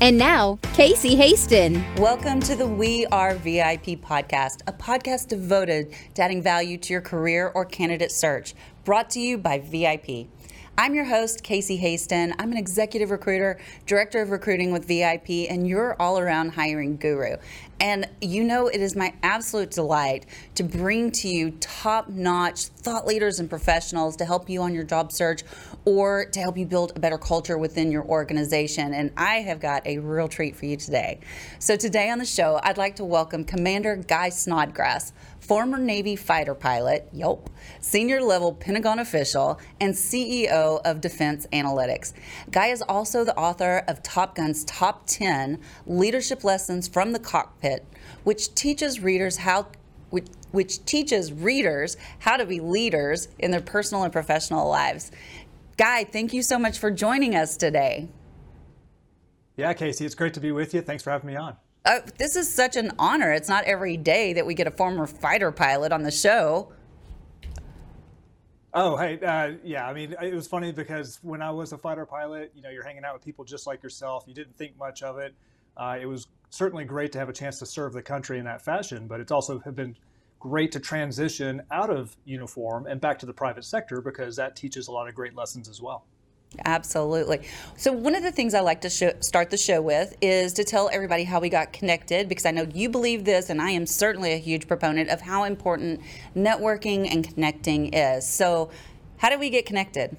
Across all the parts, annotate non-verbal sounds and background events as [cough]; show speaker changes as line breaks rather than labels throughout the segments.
And now, Casey Hasten.
Welcome to the We Are VIP podcast, a podcast devoted to adding value to your career or candidate search, brought to you by VIP. I'm your host, Casey Hasten. I'm an executive recruiter, director of recruiting with VIP, and your all around hiring guru. And you know, it is my absolute delight to bring to you top notch thought leaders and professionals to help you on your job search or to help you build a better culture within your organization. And I have got a real treat for you today. So, today on the show, I'd like to welcome Commander Guy Snodgrass former Navy fighter pilot, yelp, senior level Pentagon official, and CEO of Defense Analytics. Guy is also the author of Top Gun's Top 10 Leadership Lessons from the Cockpit, which teaches readers how which, which teaches readers how to be leaders in their personal and professional lives. Guy, thank you so much for joining us today.
Yeah, Casey, it's great to be with you. Thanks for having me on.
Uh, this is such an honor. It's not every day that we get a former fighter pilot on the show.
Oh, hey, uh, yeah. I mean, it was funny because when I was a fighter pilot, you know, you're hanging out with people just like yourself. You didn't think much of it. Uh, it was certainly great to have a chance to serve the country in that fashion, but it's also been great to transition out of uniform and back to the private sector because that teaches a lot of great lessons as well.
Absolutely. So, one of the things I like to show, start the show with is to tell everybody how we got connected because I know you believe this, and I am certainly a huge proponent of how important networking and connecting is. So, how did we get connected?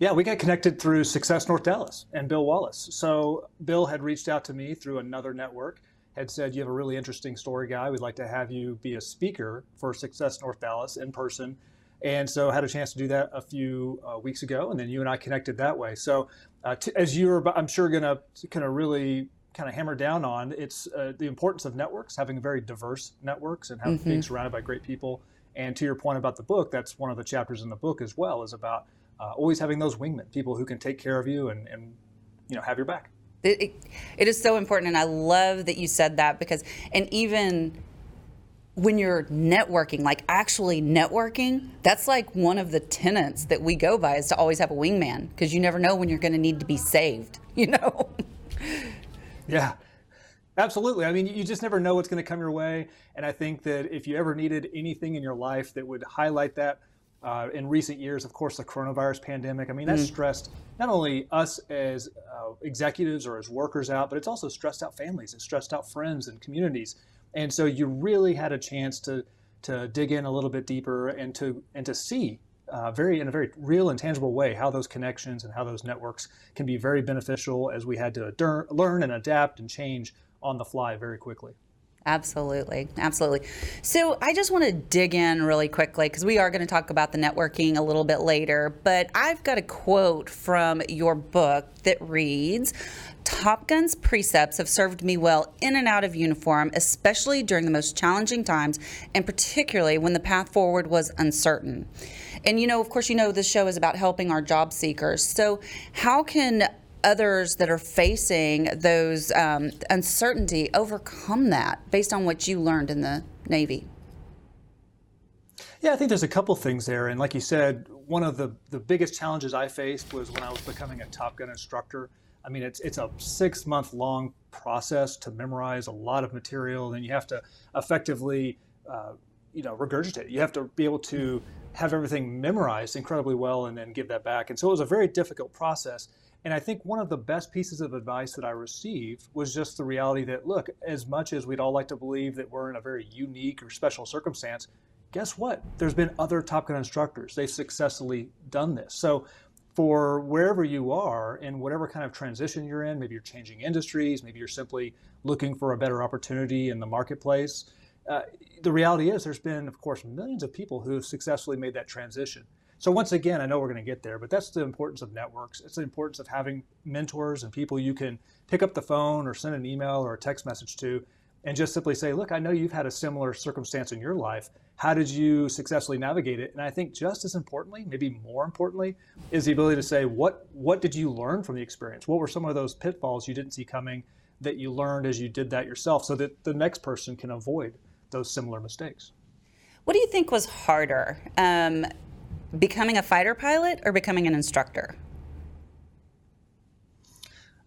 Yeah, we got connected through Success North Dallas and Bill Wallace. So, Bill had reached out to me through another network, had said, You have a really interesting story, guy. We'd like to have you be a speaker for Success North Dallas in person and so I had a chance to do that a few uh, weeks ago, and then you and I connected that way. So uh, t- as you're, I'm sure, going to kind of really kind of hammer down on, it's uh, the importance of networks, having very diverse networks, and having, mm-hmm. being surrounded by great people. And to your point about the book, that's one of the chapters in the book as well, is about uh, always having those wingmen, people who can take care of you and, and you know have your back.
It, it, it is so important, and I love that you said that because, and even when you're networking, like actually networking, that's like one of the tenets that we go by is to always have a wingman because you never know when you're going to need to be saved, [laughs] you know?
yeah, absolutely. I mean, you just never know what's going to come your way. And I think that if you ever needed anything in your life that would highlight that, uh, in recent years, of course, the coronavirus pandemic. I mean, that's mm. stressed not only us as uh, executives or as workers out, but it's also stressed out families. and stressed out friends and communities. And so you really had a chance to to dig in a little bit deeper and to and to see uh, very in a very real and tangible way how those connections and how those networks can be very beneficial as we had to learn and adapt and change on the fly very quickly.
Absolutely. Absolutely. So I just want to dig in really quickly because we are going to talk about the networking a little bit later. But I've got a quote from your book that reads Top Gun's precepts have served me well in and out of uniform, especially during the most challenging times, and particularly when the path forward was uncertain. And you know, of course, you know this show is about helping our job seekers. So, how can others that are facing those um, uncertainty overcome that based on what you learned in the Navy?
Yeah, I think there's a couple things there. And like you said, one of the, the biggest challenges I faced was when I was becoming a Top Gun instructor. I mean, it's it's a six month long process to memorize a lot of material. Then you have to effectively, uh, you know, regurgitate. You have to be able to have everything memorized incredibly well and then give that back. And so it was a very difficult process. And I think one of the best pieces of advice that I received was just the reality that, look, as much as we'd all like to believe that we're in a very unique or special circumstance, guess what? There's been other Top Gun instructors. They've successfully done this. So for wherever you are in whatever kind of transition you're in, maybe you're changing industries, maybe you're simply looking for a better opportunity in the marketplace. Uh, the reality is, there's been, of course, millions of people who have successfully made that transition. So, once again, I know we're going to get there, but that's the importance of networks. It's the importance of having mentors and people you can pick up the phone or send an email or a text message to and just simply say, look, I know you've had a similar circumstance in your life. How did you successfully navigate it? And I think just as importantly, maybe more importantly, is the ability to say, what what did you learn from the experience? What were some of those pitfalls you didn't see coming that you learned as you did that yourself so that the next person can avoid those similar mistakes?
What do you think was harder, um, becoming a fighter pilot or becoming an instructor?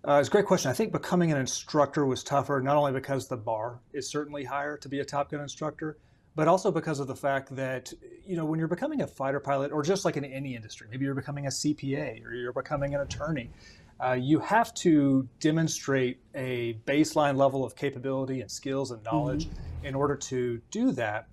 Uh, it's a great question. I think becoming an instructor was tougher, not only because the bar is certainly higher to be a Top Gun instructor, but also because of the fact that, you know, when you're becoming a fighter pilot, or just like in any industry, maybe you're becoming a CPA or you're becoming an attorney, uh, you have to demonstrate a baseline level of capability and skills and knowledge mm-hmm. in order to do that.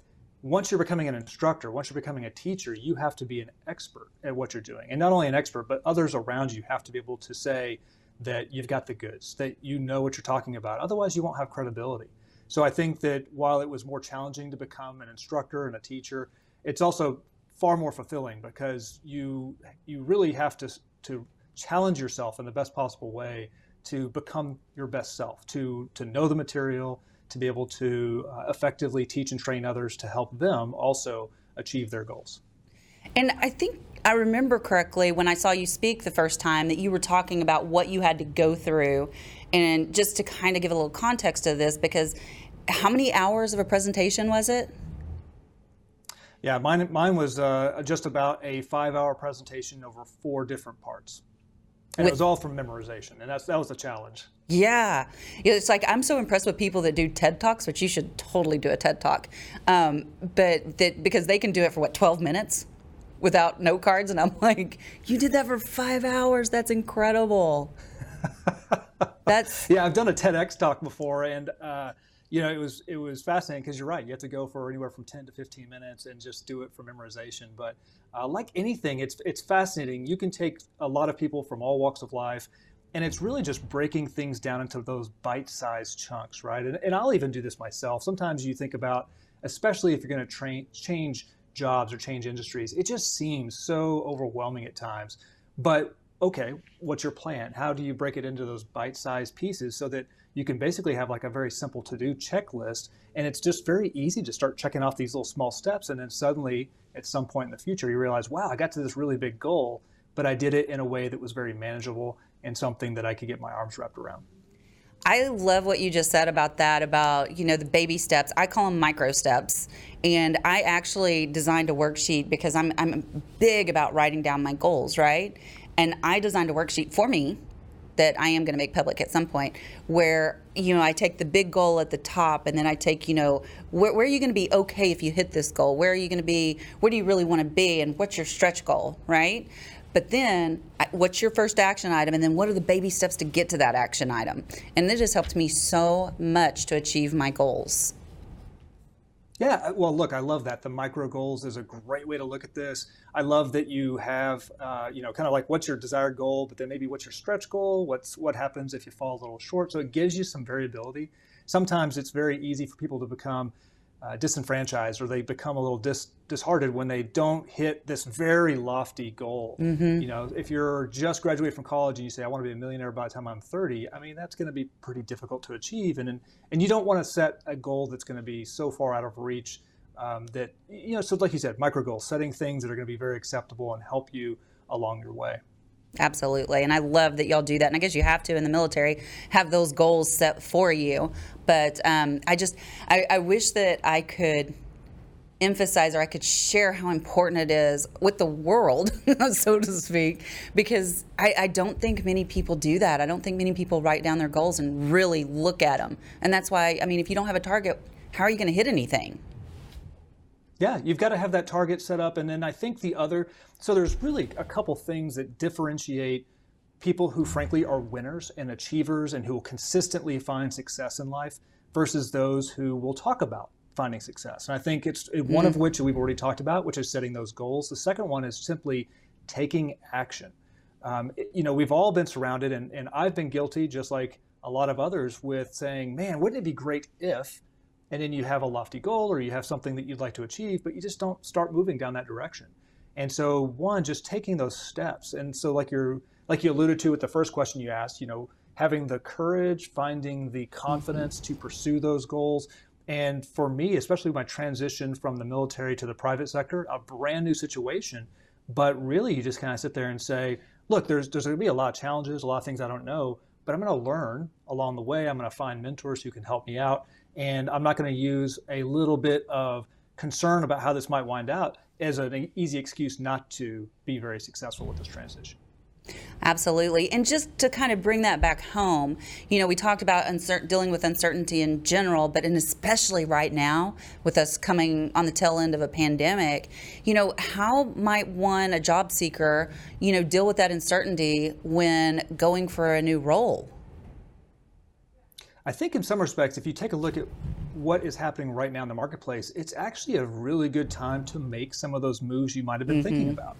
Once you're becoming an instructor, once you're becoming a teacher, you have to be an expert at what you're doing. And not only an expert, but others around you have to be able to say, that you've got the goods, that you know what you're talking about. Otherwise, you won't have credibility. So I think that while it was more challenging to become an instructor and a teacher, it's also far more fulfilling because you you really have to to challenge yourself in the best possible way to become your best self, to to know the material, to be able to uh, effectively teach and train others to help them also achieve their goals.
And I think I remember correctly when I saw you speak the first time that you were talking about what you had to go through. And just to kind of give a little context to this, because how many hours of a presentation was it?
Yeah, mine, mine was uh, just about a five hour presentation over four different parts. And with, it was all from memorization, and that's that was the challenge.
Yeah, it's like I'm so impressed with people that do TED talks, which you should totally do a TED talk, um, but that because they can do it for what 12 minutes without note cards, and I'm [laughs] like, you did that for five hours. That's incredible. [laughs]
That's yeah. I've done a TEDx talk before, and uh, you know it was it was fascinating because you're right. You have to go for anywhere from 10 to 15 minutes and just do it for memorization. But uh, like anything, it's it's fascinating. You can take a lot of people from all walks of life. And it's really just breaking things down into those bite-sized chunks, right? And, and I'll even do this myself. Sometimes you think about, especially if you're going to train change jobs or change industries. It just seems so overwhelming at times. But okay, what's your plan? How do you break it into those bite sized pieces so that you can basically have like a very simple to do checklist? And it's just very easy to start checking off these little small steps. And then suddenly, at some point in the future, you realize, wow, I got to this really big goal, but I did it in a way that was very manageable and something that I could get my arms wrapped around.
I love what you just said about that, about, you know, the baby steps. I call them micro steps. And I actually designed a worksheet because I'm, I'm big about writing down my goals, right? And I designed a worksheet for me that I am going to make public at some point where, you know, I take the big goal at the top and then I take, you know, where, where are you going to be okay if you hit this goal? Where are you going to be? Where do you really want to be? And what's your stretch goal, right? But then, what's your first action item? And then, what are the baby steps to get to that action item? And this has helped me so much to achieve my goals.
Yeah, well, look, I love that. The micro goals is a great way to look at this. I love that you have, uh, you know, kind of like what's your desired goal, but then maybe what's your stretch goal? What's what happens if you fall a little short? So it gives you some variability. Sometimes it's very easy for people to become uh, disenfranchised or they become a little dis- disheartened when they don't hit this very lofty goal. Mm-hmm. You know, if you're just graduated from college and you say, I want to be a millionaire by the time I'm 30, I mean, that's going to be pretty difficult to achieve. And, and and you don't want to set a goal that's going to be so far out of reach um, that, you know, so like you said, micro goals, setting things that are going to be very acceptable and help you along your way.
Absolutely. And I love that y'all do that. And I guess you have to in the military have those goals set for you. But um, I just, I, I wish that I could emphasize or I could share how important it is with the world, [laughs] so to speak, because I, I, don't think many people do that. I don't think many people write down their goals and really look at them. And that's why, I mean, if you don't have a target, how are you going to hit anything?
Yeah, you've got to have that target set up. And then I think the other, so there's really a couple things that differentiate people who frankly are winners and achievers and who will consistently find success in life versus those who will talk about finding success. And I think it's mm-hmm. one of mm-hmm. which we've already talked about, which is setting those goals. The second one is simply taking action. Um, you know, we've all been surrounded, and, and I've been guilty, just like a lot of others, with saying, man, wouldn't it be great if, and then you have a lofty goal or you have something that you'd like to achieve, but you just don't start moving down that direction. And so, one, just taking those steps. And so, like you're like you alluded to with the first question you asked, you know, having the courage, finding the confidence mm-hmm. to pursue those goals. And for me, especially my transition from the military to the private sector, a brand new situation. But really, you just kind of sit there and say, look, there's, there's going to be a lot of challenges, a lot of things I don't know, but I'm going to learn along the way. I'm going to find mentors who can help me out. And I'm not going to use a little bit of concern about how this might wind out as an easy excuse not to be very successful with this transition.
Absolutely. And just to kind of bring that back home, you know, we talked about dealing with uncertainty in general, but and especially right now with us coming on the tail end of a pandemic, you know, how might one, a job seeker, you know, deal with that uncertainty when going for a new role?
I think in some respects, if you take a look at what is happening right now in the marketplace, it's actually a really good time to make some of those moves you might have been mm-hmm. thinking about.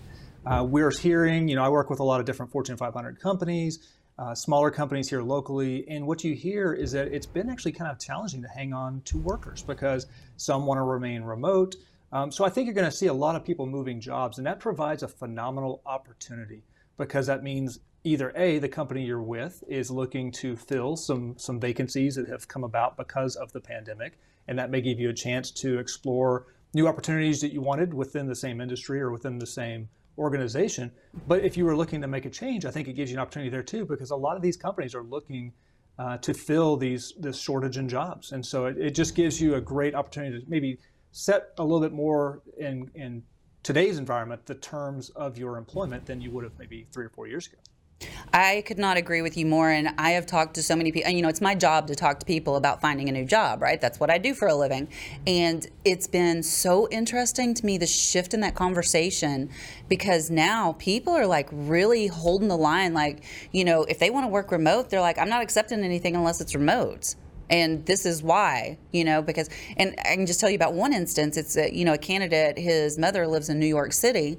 Uh, we're hearing, you know, I work with a lot of different Fortune 500 companies, uh, smaller companies here locally, and what you hear is that it's been actually kind of challenging to hang on to workers because some want to remain remote. Um, so I think you're going to see a lot of people moving jobs, and that provides a phenomenal opportunity because that means either a the company you're with is looking to fill some some vacancies that have come about because of the pandemic, and that may give you a chance to explore new opportunities that you wanted within the same industry or within the same organization. But if you were looking to make a change, I think it gives you an opportunity there too, because a lot of these companies are looking uh, to fill these this shortage in jobs, and so it, it, just gives you a great opportunity to maybe set a little bit more in in today's environment the terms of your employment than you would have maybe three or four years ago.
I could not agree with you more. And I have talked to so many people, and you know, it's my job to talk to people about finding a new job, right? That's what I do for a living. And it's been so interesting to me the shift in that conversation because now people are like really holding the line. Like, you know, if they want to work remote, they're like, I'm not accepting anything unless it's remote and this is why you know because and i can just tell you about one instance. It's a, you know a candidate his mother lives in new york city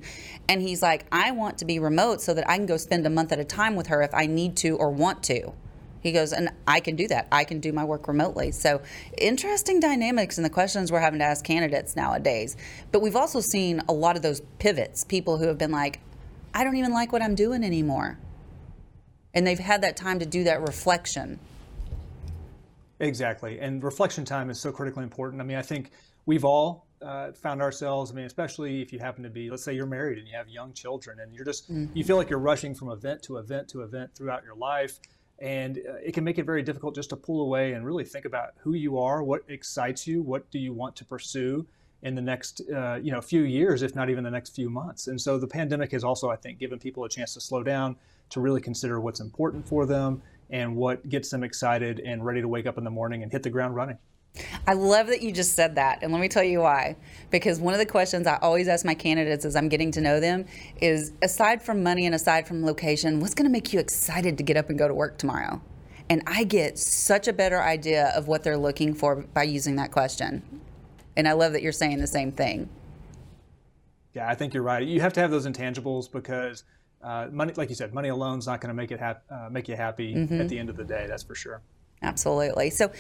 and he's like i want to be remote so that i can go spend a month at a time with her if i need to or want to. He goes and i can do that. I can do my work remotely. So interesting dynamics in the questions we're having to ask candidates nowadays. But we've also seen a lot of those pivots people who have been like i don't even like what i'm doing anymore. And they've had that time to do that reflection
Exactly. And reflection time is so critically important. I mean, I think we've all uh, found ourselves, I mean, especially if you happen to be, let's say you're married and you have young children and you're just, mm-hmm. you feel like you're rushing from event to event to event throughout your life. And uh, it can make it very difficult just to pull away and really think about who you are, what excites you, what do you want to pursue in the next, uh, you know, few years, if not even the next few months. And so the pandemic has also, I think, given people a chance to slow down, to really consider what's important for them and what gets them excited and ready to wake up in the morning and hit the ground running.
I love that you just said that. And let me tell you why. Because one of the questions I always ask my candidates as I'm getting to know them is aside from money and aside from location, what's going to make you excited to get up and go to work tomorrow? And I get such a better idea of what they're looking for by using that question. And I love that you're saying the same thing.
Yeah, I think you're right. You have to have those intangibles because uh, money, like you said, money alone is not going to make it hap- uh, make you happy mm-hmm. at the end of the day. That's for sure.
Absolutely. So,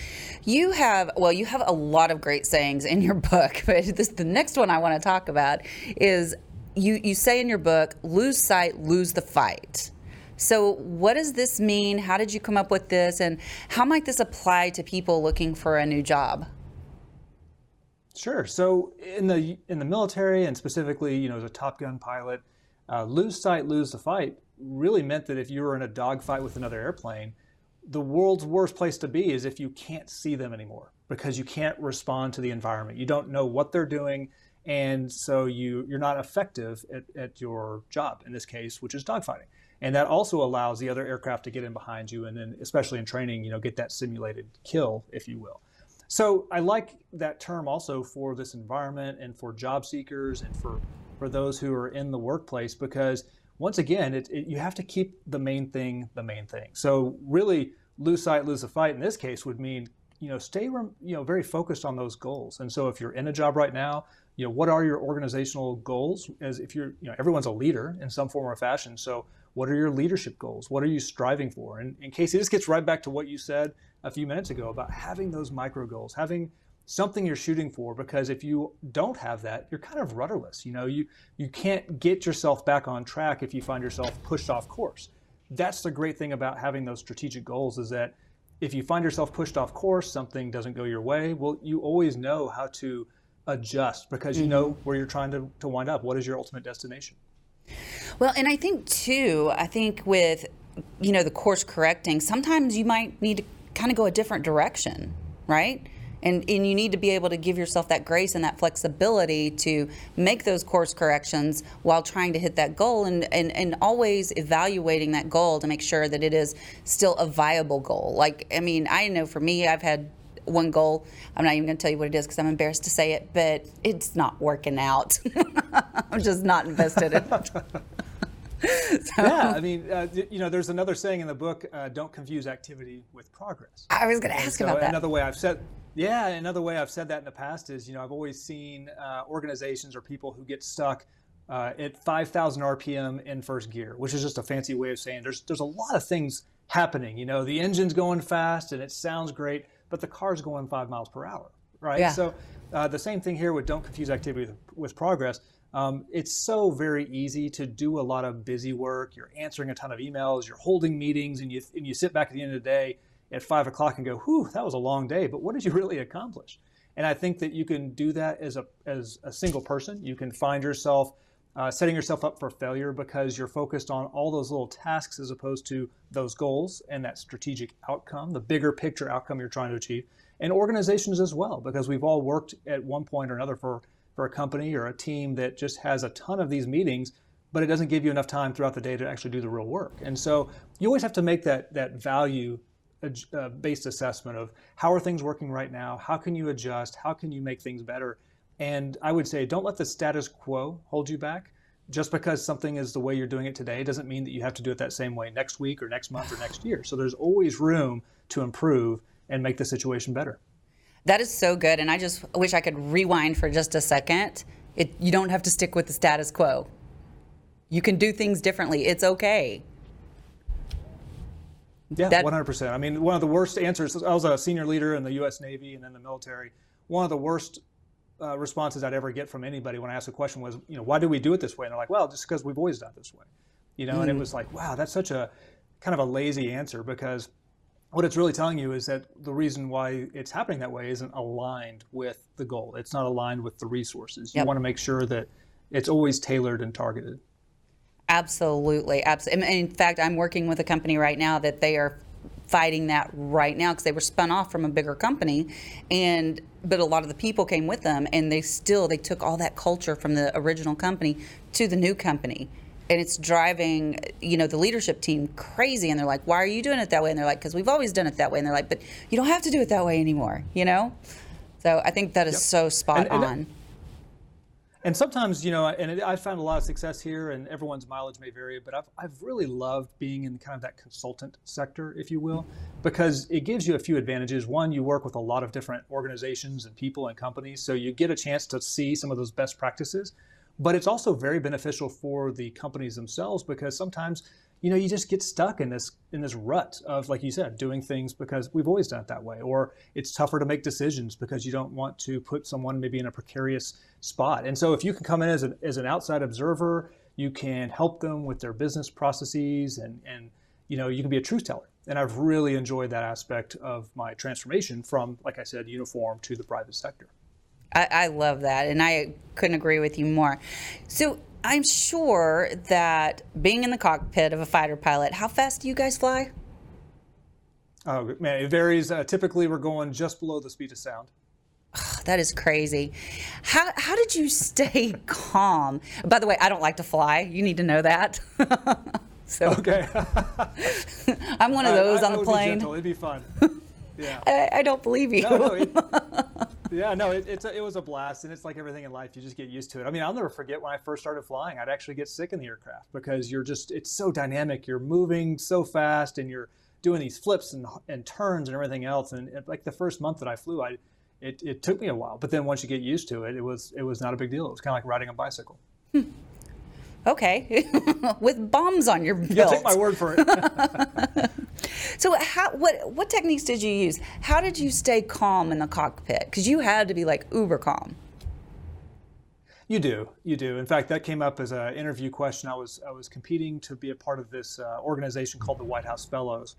you have well, you have a lot of great sayings in your [laughs] book, but this, the next one I want to talk about is you you say in your book, "Lose sight, lose the fight." So, what does this mean? How did you come up with this, and how might this apply to people looking for a new job?
Sure. So, in the in the military, and specifically, you know, as a Top Gun pilot uh, lose sight, lose the fight really meant that if you were in a dogfight with another airplane, the world's worst place to be is if you can't see them anymore because you can't respond to the environment. You don't know what they're doing, and so you you're not effective at, at your job in this case, which is dogfighting. And that also allows the other aircraft to get in behind you, and then especially in training, you know, get that simulated kill, if you will. So I like that term also for this environment and for job seekers and for for those who are in the workplace because once again, it, it, you have to keep the main thing the main thing. So really, lose sight, lose the fight in this case would mean you know stay you know very focused on those goals. And so if you're in a job right now, you know what are your organizational goals? As if you're you know everyone's a leader in some form or fashion. So what are your leadership goals? What are you striving for? And in case this gets right back to what you said a few minutes ago about having those micro goals, having something you're shooting for because if you don't have that you're kind of rudderless you know you you can't get yourself back on track if you find yourself pushed off course that's the great thing about having those strategic goals is that if you find yourself pushed off course, something doesn't go your way, well, you always know how to adjust because you mm-hmm. know where you're trying to, to wind up. What is your ultimate destination?
Well, and I think too, I think with you know the course correcting, sometimes you might need to kind of go a different direction, right? And, and you need to be able to give yourself that grace and that flexibility to make those course corrections while trying to hit that goal and, and, and always evaluating that goal to make sure that it is still a viable goal. Like, I mean, I know for me, I've had one goal. I'm not even going to tell you what it is because I'm embarrassed to say it, but it's not working out. [laughs] I'm just not invested in it. [laughs] [laughs]
so, yeah, I mean, uh, you know, there's another saying in the book: uh, "Don't confuse activity with progress."
I was going to ask so about that.
Another way I've said, yeah, another way I've said that in the past is, you know, I've always seen uh, organizations or people who get stuck uh, at 5,000 RPM in first gear, which is just a fancy way of saying there's there's a lot of things happening. You know, the engine's going fast and it sounds great, but the car's going five miles per hour, right?
Yeah.
So uh, the same thing here with don't confuse activity with, with progress. Um, it's so very easy to do a lot of busy work. You're answering a ton of emails, you're holding meetings, and you and you sit back at the end of the day at five o'clock and go, "Whew, that was a long day." But what did you [laughs] really accomplish? And I think that you can do that as a as a single person. You can find yourself uh, setting yourself up for failure because you're focused on all those little tasks as opposed to those goals and that strategic outcome, the bigger picture outcome you're trying to achieve. And organizations as well, because we've all worked at one point or another for for a company or a team that just has a ton of these meetings, but it doesn't give you enough time throughout the day to actually do the real work. And so you always have to make that that value uh, based assessment of how are things working right now? How can you adjust? How can you make things better? And I would say don't let the status quo hold you back. Just because something is the way you're doing it today doesn't mean that you have to do it that same way next week or next month or next year. So there's always room to improve and make the situation better.
That is so good. And I just wish I could rewind for just a second. It, you don't have to stick with the status quo. You can do things differently. It's okay.
Yeah, that, 100%. I mean, one of the worst answers, I was a senior leader in the U.S. Navy and in the military. One of the worst uh, responses I'd ever get from anybody when I asked a question was, you know, why do we do it this way? And they're like, well, just because we've always done it this way. You know, mm-hmm. and it mm. was like, wow, that's such a kind of a lazy answer because what it's really telling you is that the reason why it's happening that way isn't aligned with the goal. It's not aligned with the resources. You yep. want to make sure that it's always tailored and targeted.
Absolutely, absolutely. In fact, I'm working with a company right now that they are fighting that right now because they were spun off from a bigger company and but a lot of the people came with them and they still they took all that culture from the original company to the new company and it's driving you know the leadership team crazy and they're like why are you doing it that way and they're like because we've always done it that way and they're like but you don't have to do it that way anymore you know so i think that is yep. so spot and, and on
and sometimes, you know, and I've found a lot of success here, and everyone's mileage may vary, but I've, I've really loved being in kind of that consultant sector, if you will, because it gives you a few advantages. One, you work with a lot of different organizations and people and companies, so you get a chance to see some of those best practices. But it's also very beneficial for the companies themselves because sometimes you know you just get stuck in this in this rut of like you said doing things because we've always done it that way or it's tougher to make decisions because you don't want to put someone maybe in a precarious spot. And so if you can come in as an, as an outside observer you can help them with their business processes and and you know you can be a truth teller. And i've really enjoyed that aspect of my transformation from like i said uniform to the private sector
I, I love that and i couldn't agree with you more so I'm sure that being in the cockpit of a fighter pilot, how fast do you guys fly?
Oh man, it varies. Uh, typically, we're going just below the speed of sound.
that is crazy. How how did you stay [laughs] calm? By the way, I don't like to fly. You need to know that. [laughs]
so okay, [laughs]
I'm one of those I, I, on the plane.
Be It'd be fun.
Yeah. I, I don't believe you.
No, no, it, yeah, no, it, it's a, it was a blast, and it's like everything in life, you just get used to it. I mean, I'll never forget when I first started flying. I'd actually get sick in the aircraft because you're just it's so dynamic. You're moving so fast, and you're doing these flips and, and turns and everything else. And it, like the first month that I flew, I it, it took me a while, but then once you get used to it, it was it was not a big deal. It was kind of like riding a bicycle. Hmm.
Okay, [laughs] with bombs on your belt.
Yeah, take my word for it. [laughs]
So how what what techniques did you use? How did you stay calm in the cockpit? Because you had to be like uber calm.
You do, you do. In fact, that came up as an interview question. I was I was competing to be a part of this uh, organization called the White House Fellows,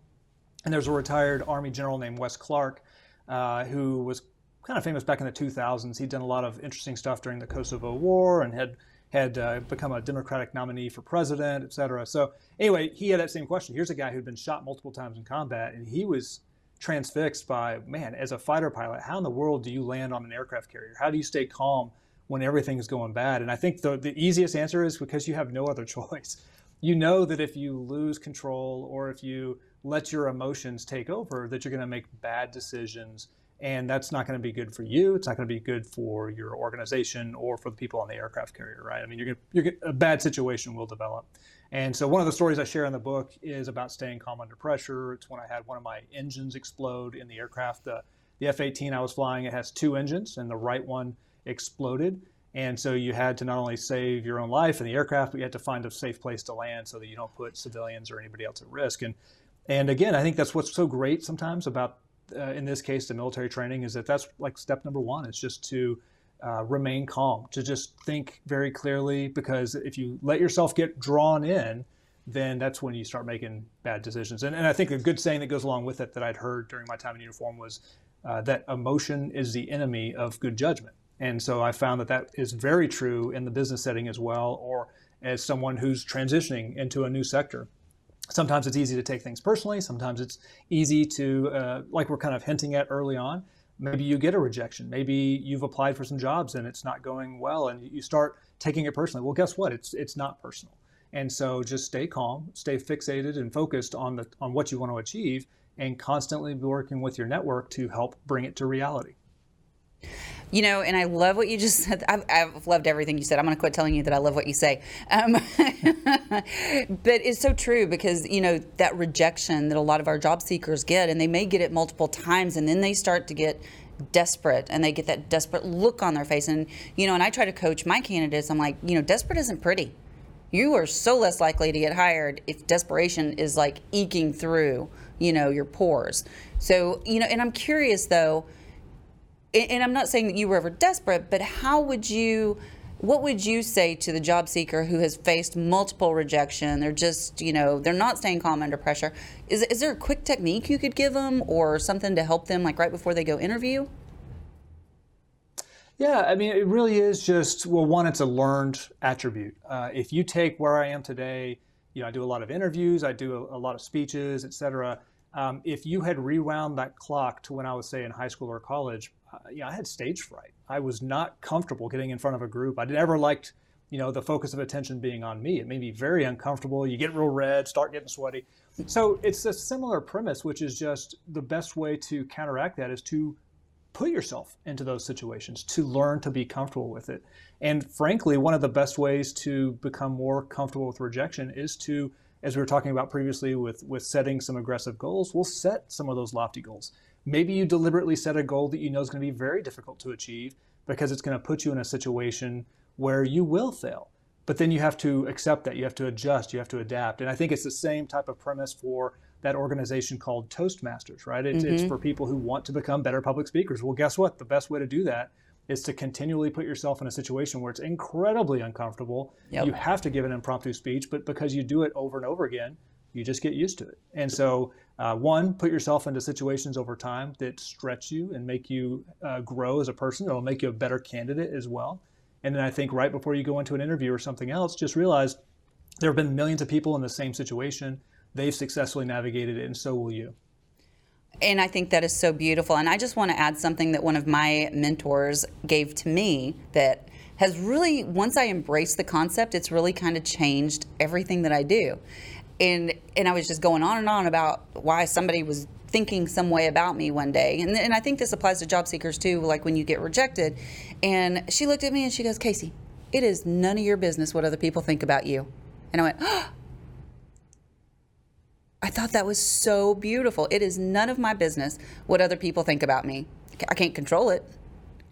and there's a retired Army general named Wes Clark, uh, who was kind of famous back in the 2000s. He'd done a lot of interesting stuff during the Kosovo War and had had uh, become a Democratic nominee for president, et cetera. So anyway, he had that same question. Here's a guy who'd been shot multiple times in combat, and he was transfixed by, man, as a fighter pilot, how in the world do you land on an aircraft carrier? How do you stay calm when everything's going bad? And I think the, the easiest answer is because you have no other [laughs] choice. You know that if you lose control or if you let your emotions take over, that you're going to make bad decisions and that's not going to be good for you. It's not going to be good for your organization or for the people on the aircraft carrier, right? I mean, you're you're a bad situation will develop. And so one of the stories I share in the book is about staying calm under pressure. It's when I had one of my engines explode in the aircraft. The, the F-18 I was flying, it has two engines, and the right one exploded. And so you had to not only save your own life in the aircraft, but you had to find a safe place to land so that you don't put civilians or anybody else at risk. And and again, I think that's what's so great sometimes about uh, in this case, the military training is that that's like step number one is just to uh, remain calm, to just think very clearly, because if you let yourself get drawn in, then that's when you start making bad decisions. And, and I think a good saying that goes along with it that I'd heard during my time in uniform was uh, that emotion is the enemy of good judgment. And so I found that that is very true in the business setting as well, or as someone who's transitioning into a new sector sometimes it's easy to take things personally. Sometimes it's easy to, uh, like we're kind of hinting at early on, maybe you get a rejection. Maybe you've applied for some jobs and it's not going well, and you start taking it personally. Well, guess what? It's it's not personal. And so just stay calm, stay fixated and focused on the on what you want to achieve, and constantly be working with your network to help bring it to reality.
You know, and I love what you just [laughs] said. I've, I've loved everything you said. I'm going to quit telling you that I love what you say. Um, [laughs] but it's so true because, you know, that rejection that a lot of our job seekers get, and they may get it multiple times, and then they start to get desperate and they get that desperate look on their face. And, you know, and I try to coach my candidates, I'm like, you know, desperate isn't pretty. You are so less likely to get hired if desperation is like eking through, you know, your pores. So, you know, and I'm curious though and I'm not saying that you were ever desperate, but how would you, what would you say to the job seeker who has faced multiple rejection? They're just, you know, they're not staying calm under pressure. Is, is there a quick technique you could give them or something to help them, like right before they go interview?
Yeah, I mean, it really is just, well, one, it's a learned attribute. Uh, if you take where I am today, you know, I do a lot of interviews, I do a, a lot of speeches, et cetera. Um, if you had rewound that clock to when I was, say, in high school or college, you know, I had stage fright. I was not comfortable getting in front of a group. I never liked, you know, the focus of attention being on me. It made me very uncomfortable. You get real red, start getting sweaty. So it's a similar premise, which is just the best way to counteract that is to put yourself into those situations, to learn to be comfortable with it. And frankly, one of the best ways to become more comfortable with rejection is to, as we were talking about previously with, with setting some aggressive goals, we'll set some of those lofty goals. Maybe you deliberately set a goal that you know is going to be very difficult to achieve because it's going to put you in a situation where you will fail. But then you have to accept that. You have to adjust. You have to adapt. And I think it's the same type of premise for that organization called Toastmasters, right? It's, mm-hmm. it's for people who want to become better public speakers. Well, guess what? The best way to do that is to continually put yourself in a situation where it's incredibly uncomfortable. Yep. You have to give an impromptu speech, but because you do it over and over again, you just get used to it. And so uh, one, put yourself into situations over time that stretch you and make you uh, grow as a person. It'll make you a better candidate as well. And then I think right before you go into an interview or something else, just realize there have been millions of people in the same situation. They've successfully navigated it, and so will you.
And I think that is so beautiful. And I just want to add something that one of my mentors gave to me that has really, once I embraced the concept, it's really kind of changed everything that I do and and I was just going on and on about why somebody was thinking some way about me one day. And, and I think this applies to job seekers too, like when you get rejected. And she looked at me and she goes, Casey, it is none of your business what other people think about you. And I went, oh. I thought that was so beautiful. It is none of my business what other people think about me. I can't control it.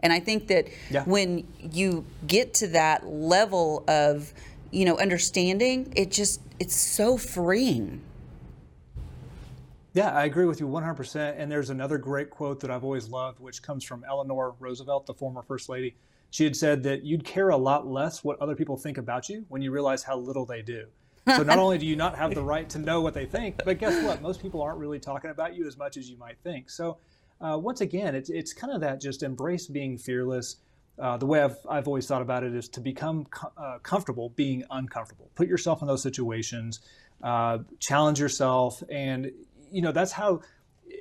And I think that yeah. when you get to that level of you know, understanding, it just, it's so freeing.
Yeah, I agree with you 100%. And there's another great quote that I've always loved, which comes from Eleanor Roosevelt, the former First Lady. She had said that you'd care a lot less what other people think about you when you realize how little they do. So not only do you not have the [laughs] right to know what they think, but guess what? Most people aren't really talking about you as much as you might think. So uh, once again, it's it's kind of that just embrace being fearless. Uh, the way I've, I've always thought about it is to become co- uh, comfortable being uncomfortable. Put yourself in those situations, uh, challenge yourself, and you know that's how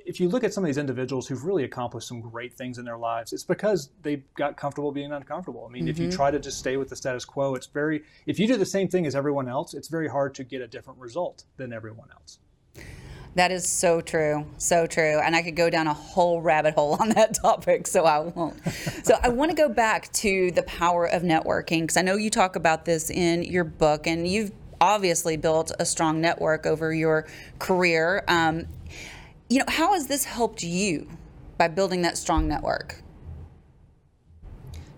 if you look at some of these individuals who've really accomplished some great things in their lives, it's because they got comfortable being uncomfortable. I mean, mm-hmm. if you mm-hmm. try to just stay with the status quo, it's very, if you do the same thing as everyone else, it's very hard to get a different result than everyone else.
That is so true, so true. And I could go down a whole rabbit hole on that [laughs] topic, so I won't. so I want to go back to the power of networking because I know you talk about this in your book, and you've obviously built a strong network over your career. Um, you know, how has this helped you by building that strong network?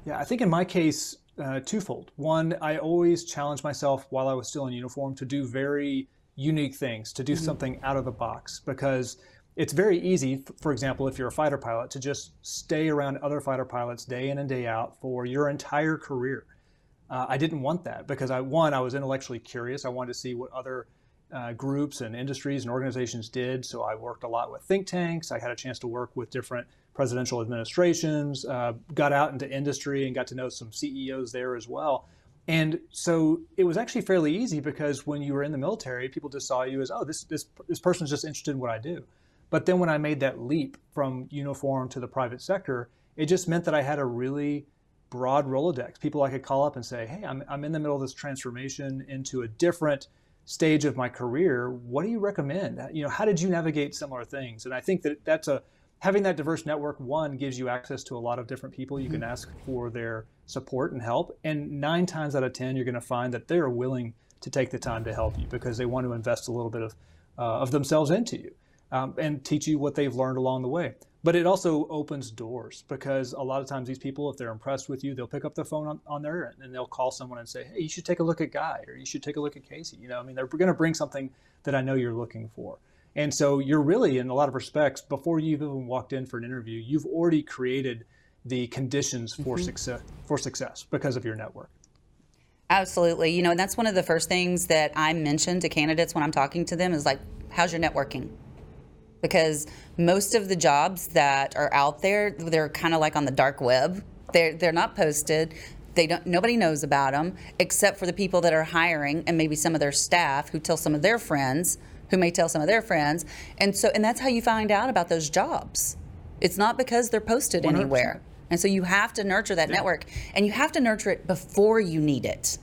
Yeah, I think in my case, uh, twofold. One, I always challenged myself while I was still in uniform to do very unique things, to do mm-hmm. something out of the box, because it's very easy, for example, if you're a fighter pilot, to just stay around other fighter pilots day in and day out for your entire career. Uh, I didn't want that because I one I was intellectually curious. I wanted to see what other uh, groups and industries and organizations did. So I worked a lot with think tanks. I had a chance to work with different presidential administrations, uh, got out into industry and got to know some CEOs there as well. And so it was actually fairly easy because when you were in the military, people just saw you as, oh, this this this person's just interested in what I do. But then when I made that leap from uniform to the private sector, it just meant that I had a really broad Rolodex. People I could call up and say, hey, I'm, I'm in the middle of this transformation into a different stage of my career, what do you recommend? You know, how did you navigate similar things? And I think that that's a having that diverse network one gives you access to a lot of different people you can mm-hmm. ask for their support and help and nine times out of ten you're going to find that they're willing to take the time to help you because they want to invest a little bit of, uh, of themselves into you um, and teach you what they've learned along the way but it also opens doors because a lot of times these people, if they're impressed with you, they'll pick up the phone on, on their end and they'll call someone and say, "Hey, you should take a look at Guy or you should take a look at Casey." You know, I mean, they're going to bring something that I know you're looking for. And so you're really, in a lot of respects, before you've even walked in for an interview, you've already created the conditions for mm-hmm. success for success because of your network.
Absolutely. You know, and that's one of the first things that I mention to candidates when I'm talking to them is like, how's your networking? because most of the jobs that are out there, they're kind of like on the dark web. They're they're not posted. They don't. Nobody knows about them except for the people that are hiring and maybe some of their staff who tell some of their friends, who may tell some of their friends, and so and that's how you find out about those jobs. It's not because they're posted 100%. anywhere. And so you have to nurture that yeah. network and you have to nurture it before you need it.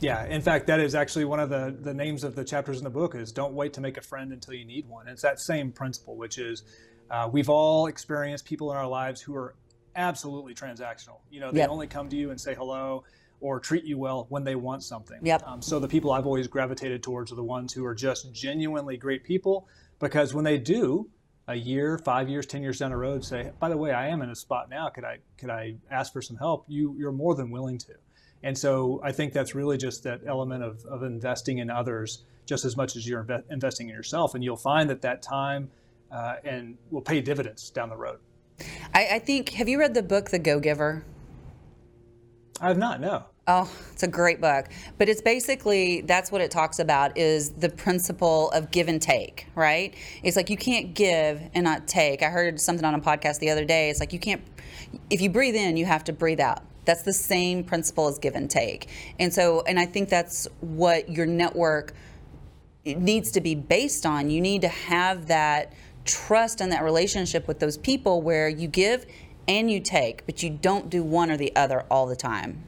Yeah, in fact, that is actually one of the, the names of the chapters in the book is don't wait to make a friend until you need one. And it's that same principle, which is uh, we've all experienced people in our lives who are absolutely transactional. You know, they yep. only come to you and say hello or treat you well when they want something.
Yep.
Um, so the people I've always gravitated towards are the ones who are just genuinely great people because when they do, a year, five years, ten years down the road, say, by the way, I am in a spot now. Could I could I ask for some help? You you're more than willing to. And so I think that's really just that element of, of investing in others just as much as you're inve- investing in yourself. And you'll find that that time uh, and will pay dividends down the road.
I, I think, have you read the book, The Go Giver?
I have not, no.
Oh, it's a great book. But it's basically that's what it talks about is the principle of give and take, right? It's like you can't give and not take. I heard something on a podcast the other day. It's like you can't if you breathe in, you have to breathe out. That's the same principle as give and take. And so, and I think that's what your network needs to be based on. You need to have that trust and that relationship with those people where you give and you take, but you don't do one or the other all the time.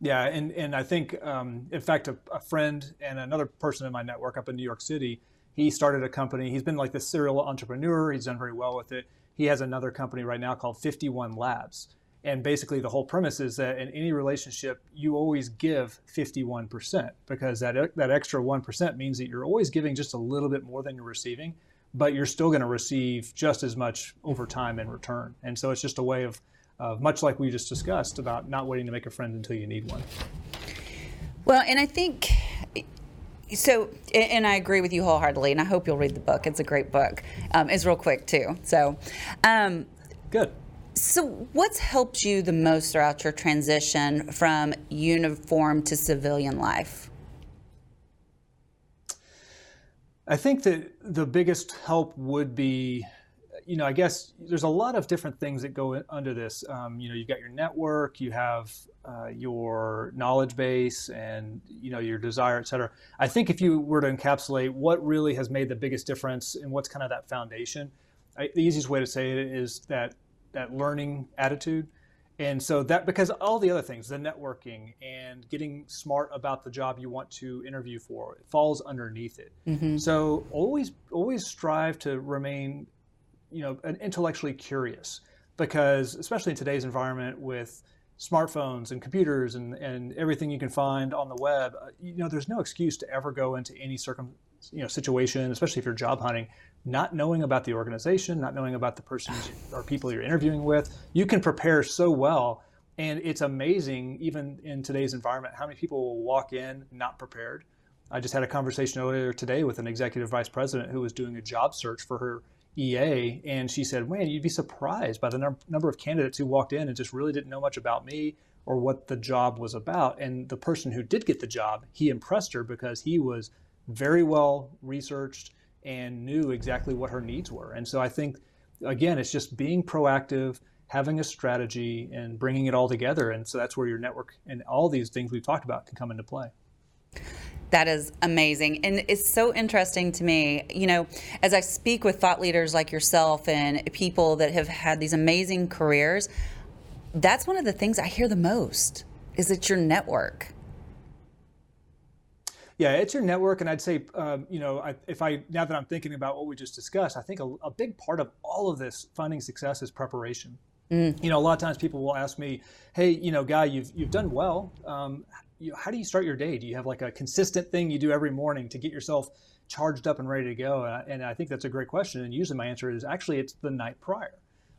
Yeah, and, and I think, um, in fact, a, a, friend and another person in my network up in New York City, he started a company. He's been like the serial entrepreneur. He's done very well with it. He has another company right now called 51 Labs. And basically, the whole premise is that in any relationship, you always give 51% because that, that extra 1% means that you're always giving just a little bit more than you're receiving, but you're still going to receive just as much over time in return. And so it's just a way of, of, much like we just discussed, about not waiting to make a friend until you need one.
Well, and I think so and i agree with you wholeheartedly and i hope you'll read the book it's a great book um, it's real quick too so um,
good
So, what's helped you the most throughout your transition from uniform to civilian life?
I think that the biggest help would be, you know, I guess there's a lot of different things that go under this. Um, you know, you've got your network, you have uh, your knowledge base, and you know your desire, et cetera. I think if you were to encapsulate what really has made the biggest difference and what's kind of that foundation, I, the easiest way to say it is that that learning attitude and so that because all the other things the networking and getting smart about the job you want to interview for it falls underneath it mm-hmm. so always always strive to remain you know intellectually curious because especially in today's environment with smartphones and computers and, and everything you can find on the web uh, you know there's no excuse to ever go into any circum you know situation especially if you're job hunting not knowing about the organization, not knowing about the persons or people you're interviewing with, you can prepare so well. And it's amazing, even in today's environment, how many people will walk in not prepared. I just had a conversation earlier today with an executive vice president who was doing a job search for her EA, and she said, "Man, you'd be surprised by the num- number of candidates who walked in and just really didn't know much about me or what the job was about." And the person who did get the job, he impressed her because he was very well researched and knew exactly what her needs were. And so I think, again, it's just being proactive, having a strategy, and bringing it all together. And so that's where your network and all these things we've talked about can come into play.
That is amazing. And it's so interesting to me, you know, as I speak with thought leaders like yourself and people that have had these amazing careers, that's one of the things I hear the most is it's your network.
Yeah, it's your network, and I'd say, um, you know, I, if I now that I'm thinking about what we just discussed, I think a, a big part of all of this finding success is preparation. Mm. You know, a lot of times people will ask me, "Hey, you know, guy, you've you've done well. Um, you, how do you start your day? Do you have like a consistent thing you do every morning to get yourself charged up and ready to go?" And I, and I think that's a great question. And usually my answer is actually it's the night prior.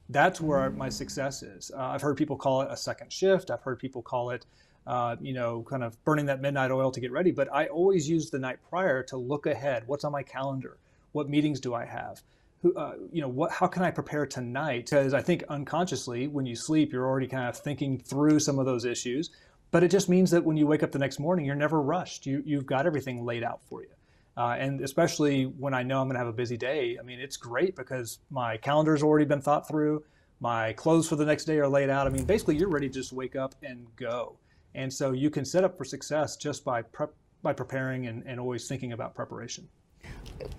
That's where my success is. Uh, I've heard people call it a second shift. I've heard people call it uh, you know, kind of burning that midnight oil to get ready. But I always use the night prior to look ahead. What's on my calendar? What meetings do I have? Who, uh, you know, what? How can I prepare tonight? Because I think unconsciously, when you sleep, you're already kind of thinking through some of those issues. But it just means that when you wake up the next morning, you're never rushed. You, you've got everything laid out for you. Uh, and especially when I know I'm going to have a busy day, I mean, it's great because my calendar's already been thought through. My clothes for the next day are laid out. I mean, basically, you're ready to just wake up and go. And so you can set up for success just by prep, by preparing and, and always thinking about preparation.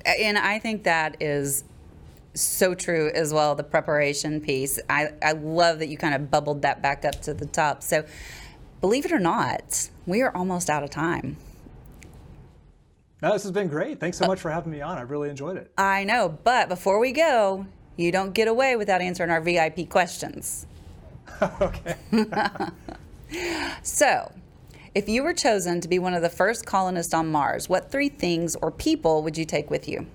And I think that is so true as well, the preparation piece. I, I love that you kind of bubbled that back up to the top. So, believe it or not, we are almost out of time.
No, this has been great. Thanks so uh, much for having me on. I really enjoyed it.
I know, but before we go, you don't get away without answering our VIP questions. [laughs]
okay. [laughs]
So, if you were chosen to be one of the first colonists on Mars, what three things or people would you take with you?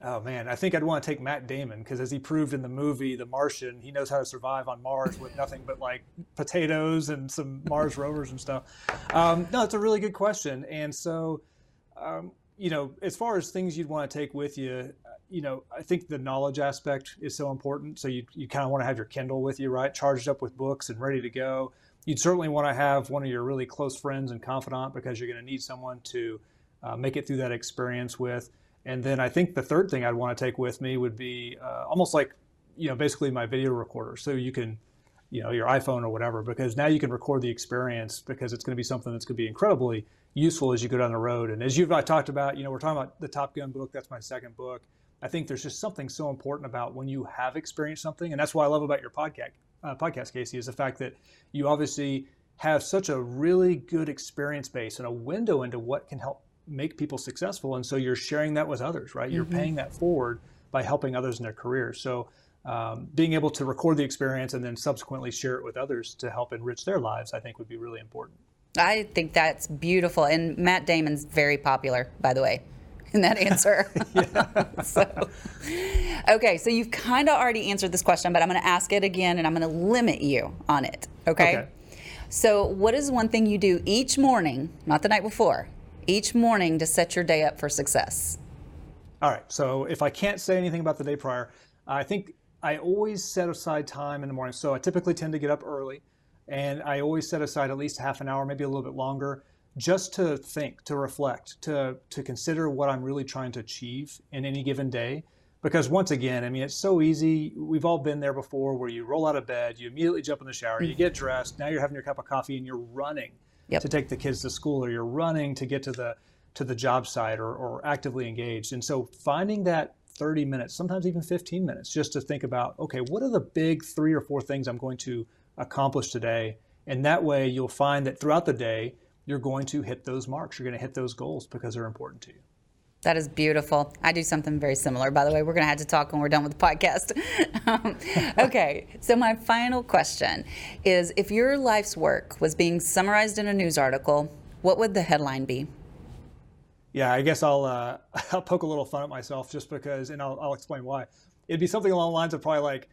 Oh man, I think I'd want to take Matt Damon because, as he proved in the movie The Martian, he knows how to survive on Mars with nothing but like potatoes and some Mars rovers and stuff. Um, no, it's a really good question. And so, um, you know, as far as things you'd want to take with you, you know, I think the knowledge aspect is so important. So you, you kind of want to have your Kindle with you, right? Charged up with books and ready to go. You'd certainly want to have one of your really close friends and confidant because you're going to need someone to uh, make it through that experience with. And then I think the third thing I'd want to take with me would be uh, almost like, you know, basically my video recorder. So you can, you know, your iPhone or whatever, because now you can record the experience because it's going to be something that's going to be incredibly useful as you go down the road. And as you've I talked about, you know, we're talking about the Top Gun book. That's my second book. I think there's just something so important about when you have experienced something, and that's what I love about your podcast uh, podcast, Casey, is the fact that you obviously have such a really good experience base and a window into what can help make people successful. And so you're sharing that with others, right? You're mm-hmm. paying that forward by helping others in their careers. So um, being able to record the experience and then subsequently share it with others to help enrich their lives, I think would be really important.
I think that's beautiful. And Matt Damon's very popular, by the way in that answer. [laughs] [laughs] so, okay, so you've kind of already answered this question, but I'm going to ask it again and I'm going to limit you on it. Okay? okay? So, what is one thing you do each morning, not the night before, each morning to set your day up for success?
All right. So, if I can't say anything about the day prior, I think I always set aside time in the morning. So I typically tend to get up early, and I always set aside at least half an hour, maybe a little bit longer, just to think, to reflect, to to consider what I'm really trying to achieve in any given day. Because once again, I mean, it's so easy. We've all been there before, where you roll out of bed, you immediately jump in the shower, you get dressed, now you're having your cup of coffee, and you're running yep. to take the kids to school, or you're running to get to the to the job site, or, or actively engaged. And so, finding that 30 minutes, sometimes even 15 minutes, just to think about, okay, what are the big three or four things I'm going to accomplish today? And that way, you'll find that throughout the day, you're going to hit those marks. You're going to hit those goals because they're important to you.
That is beautiful. I do something very similar. By the way, we're going to have to talk when we're done with the podcast. [laughs] um, okay, so my final question is if your life's work was being summarized in a news article, what would the headline be?
Yeah, I guess I'll uh, [laughs] I'll poke a little fun at myself just because, and I'll, I'll explain why. It'd be something along the lines of probably like,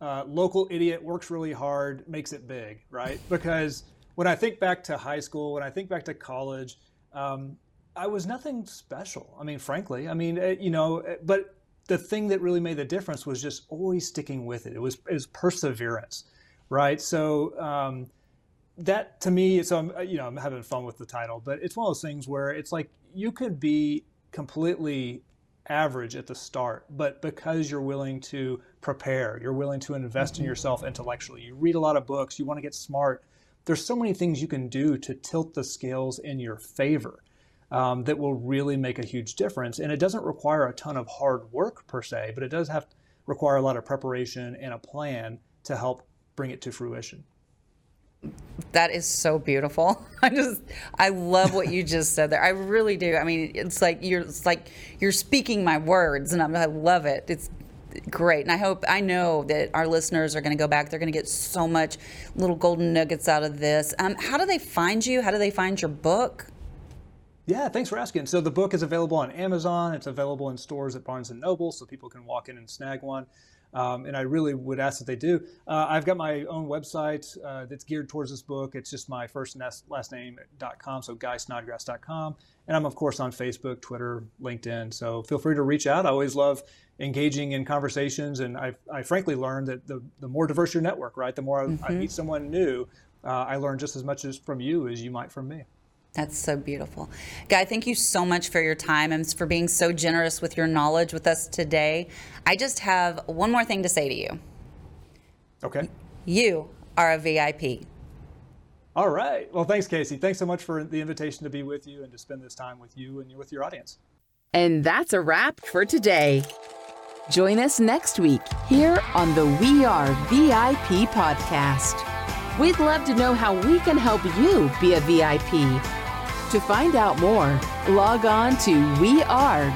uh, local idiot works really hard, makes it big, right? Because when I think back to high school, when I think back to college, um, I was nothing special. I mean, frankly, I mean, it, you know, but the thing that really made the difference was just always sticking with it. It was, it was perseverance, right? So um, that to me, so I'm, you know, I'm having fun with the title, but it's one of those things where it's like you could be completely average at the start, but because you're willing to prepare, you're willing to invest mm-hmm. in yourself intellectually, you read a lot of books, you want to get smart. There's so many things you can do to tilt the scales in your favor um, that will really make a huge difference. And it doesn't require a ton of hard work per se, but it does have require a lot of preparation and a plan to help bring it to fruition.
That is so beautiful. [laughs] I just I love what you just said there. I really do. I mean, it's like you're it's like you're speaking my words, and I love it. It's great. And I hope, I know that our listeners are going to go back. They're going to get so much little golden nuggets out of this. Um, how do they find you? How do they find your book?
Yeah, thanks for asking. So the book is available on Amazon. It's available in stores at Barnes and Noble, so people can walk in and snag one. Um, and I really would ask that they do. Uh, I've got my own website uh, that's geared towards this book. It's just my first and last name.com, so guysnodgrass.com. And I'm, of course, on Facebook, Twitter, LinkedIn. So feel free to reach out. I always love engaging in conversations. And I, I frankly learned that the, the more diverse your network, right, the more mm-hmm. I, I meet someone new, uh, I learn just as much as from you as you might from me.
That's so beautiful. Guy, thank you so much for your time and for being so generous with your knowledge with us today. I just have one more thing to say to you.
Okay.
You are a VIP.
All right. Well, thanks, Casey. Thanks so much for the invitation to be with you and to spend this time with you and with your audience.
And that's a wrap for today. Join us next week here on the We Are VIP podcast. We'd love to know how we can help you be a VIP. To find out more, log on to wearevip.com.